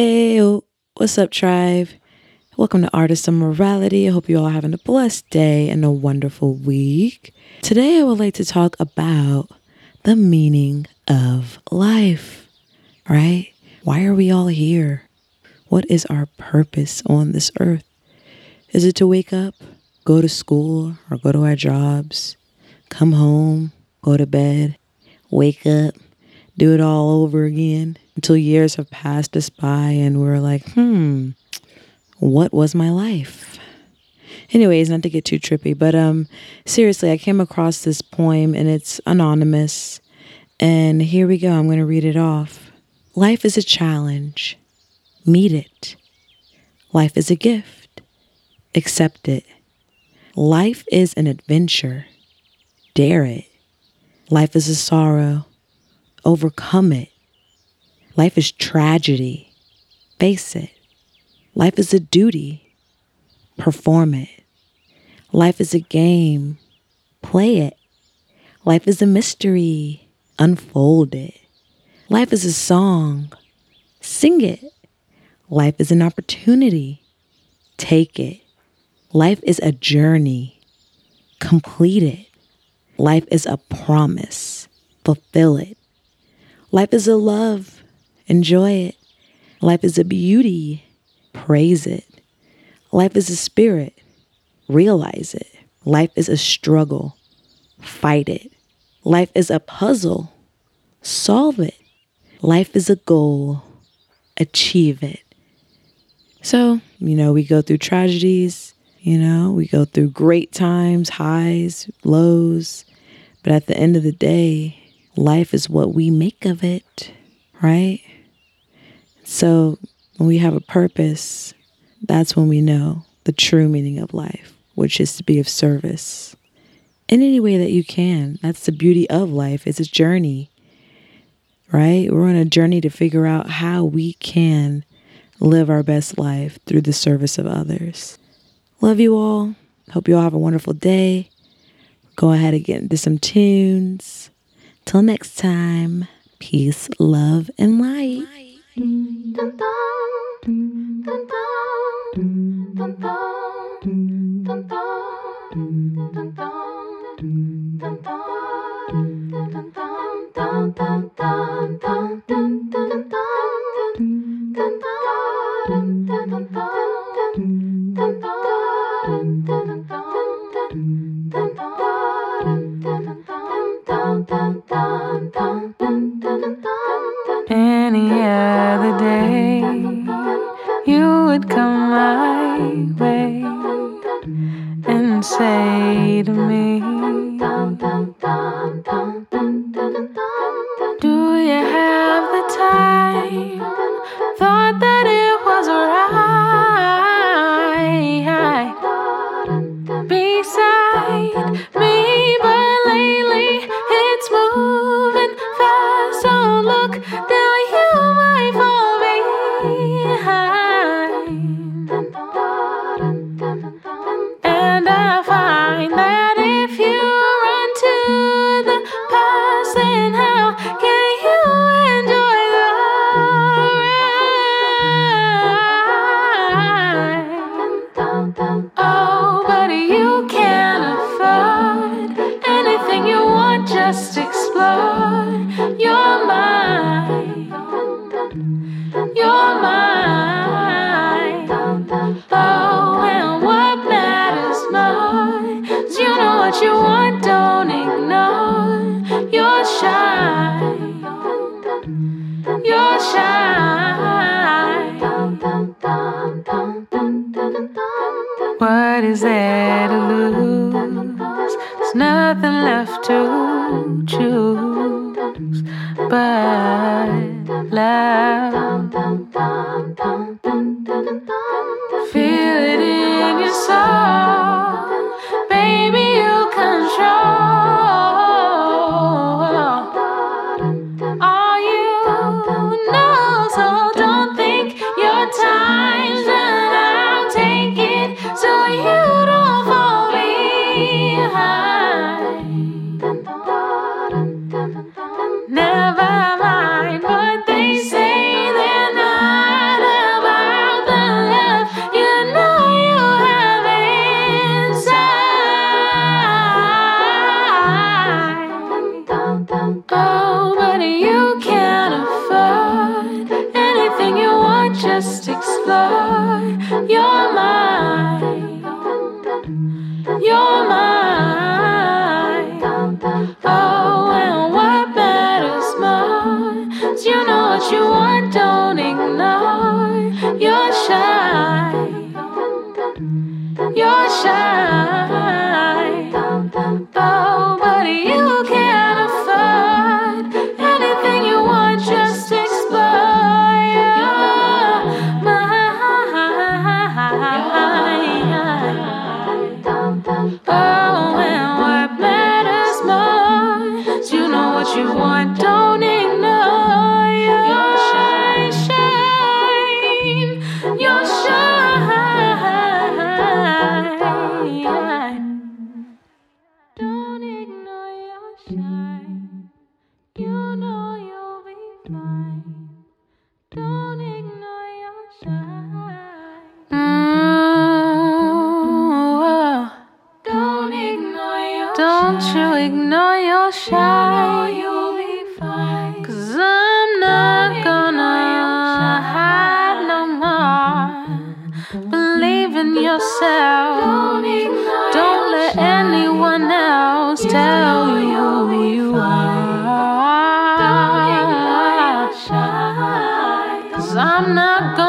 Hey, what's up, tribe? Welcome to Artists of Morality. I hope you all are having a blessed day and a wonderful week. Today, I would like to talk about the meaning of life, right? Why are we all here? What is our purpose on this earth? Is it to wake up, go to school, or go to our jobs, come home, go to bed, wake up, do it all over again until years have passed us by and we're like, hmm, what was my life? Anyways, not to get too trippy, but um seriously, I came across this poem and it's anonymous. And here we go. I'm going to read it off. Life is a challenge. Meet it. Life is a gift. Accept it. Life is an adventure. Dare it. Life is a sorrow overcome it. Life is tragedy. Face it. Life is a duty. Perform it. Life is a game. Play it. Life is a mystery. Unfold it. Life is a song. Sing it. Life is an opportunity. Take it. Life is a journey. Complete it. Life is a promise. Fulfill it. Life is a love. Enjoy it. Life is a beauty. Praise it. Life is a spirit. Realize it. Life is a struggle. Fight it. Life is a puzzle. Solve it. Life is a goal. Achieve it. So, you know, we go through tragedies, you know, we go through great times, highs, lows. But at the end of the day, life is what we make of it, right? So when we have a purpose, that's when we know the true meaning of life, which is to be of service in any way that you can. That's the beauty of life. It's a journey, right? We're on a journey to figure out how we can live our best life through the service of others. Love you all. Hope you all have a wonderful day. Go ahead and get into some tunes. Till next time, peace, love, and light. Other day, you would come my way and say to me, What is there to lose? There's nothing left to choose but love. Just your shine. You'll be fine. Cause I'm not gonna hide no more. Believe in yourself. Don't let anyone else tell you who you are. Cause I'm not gonna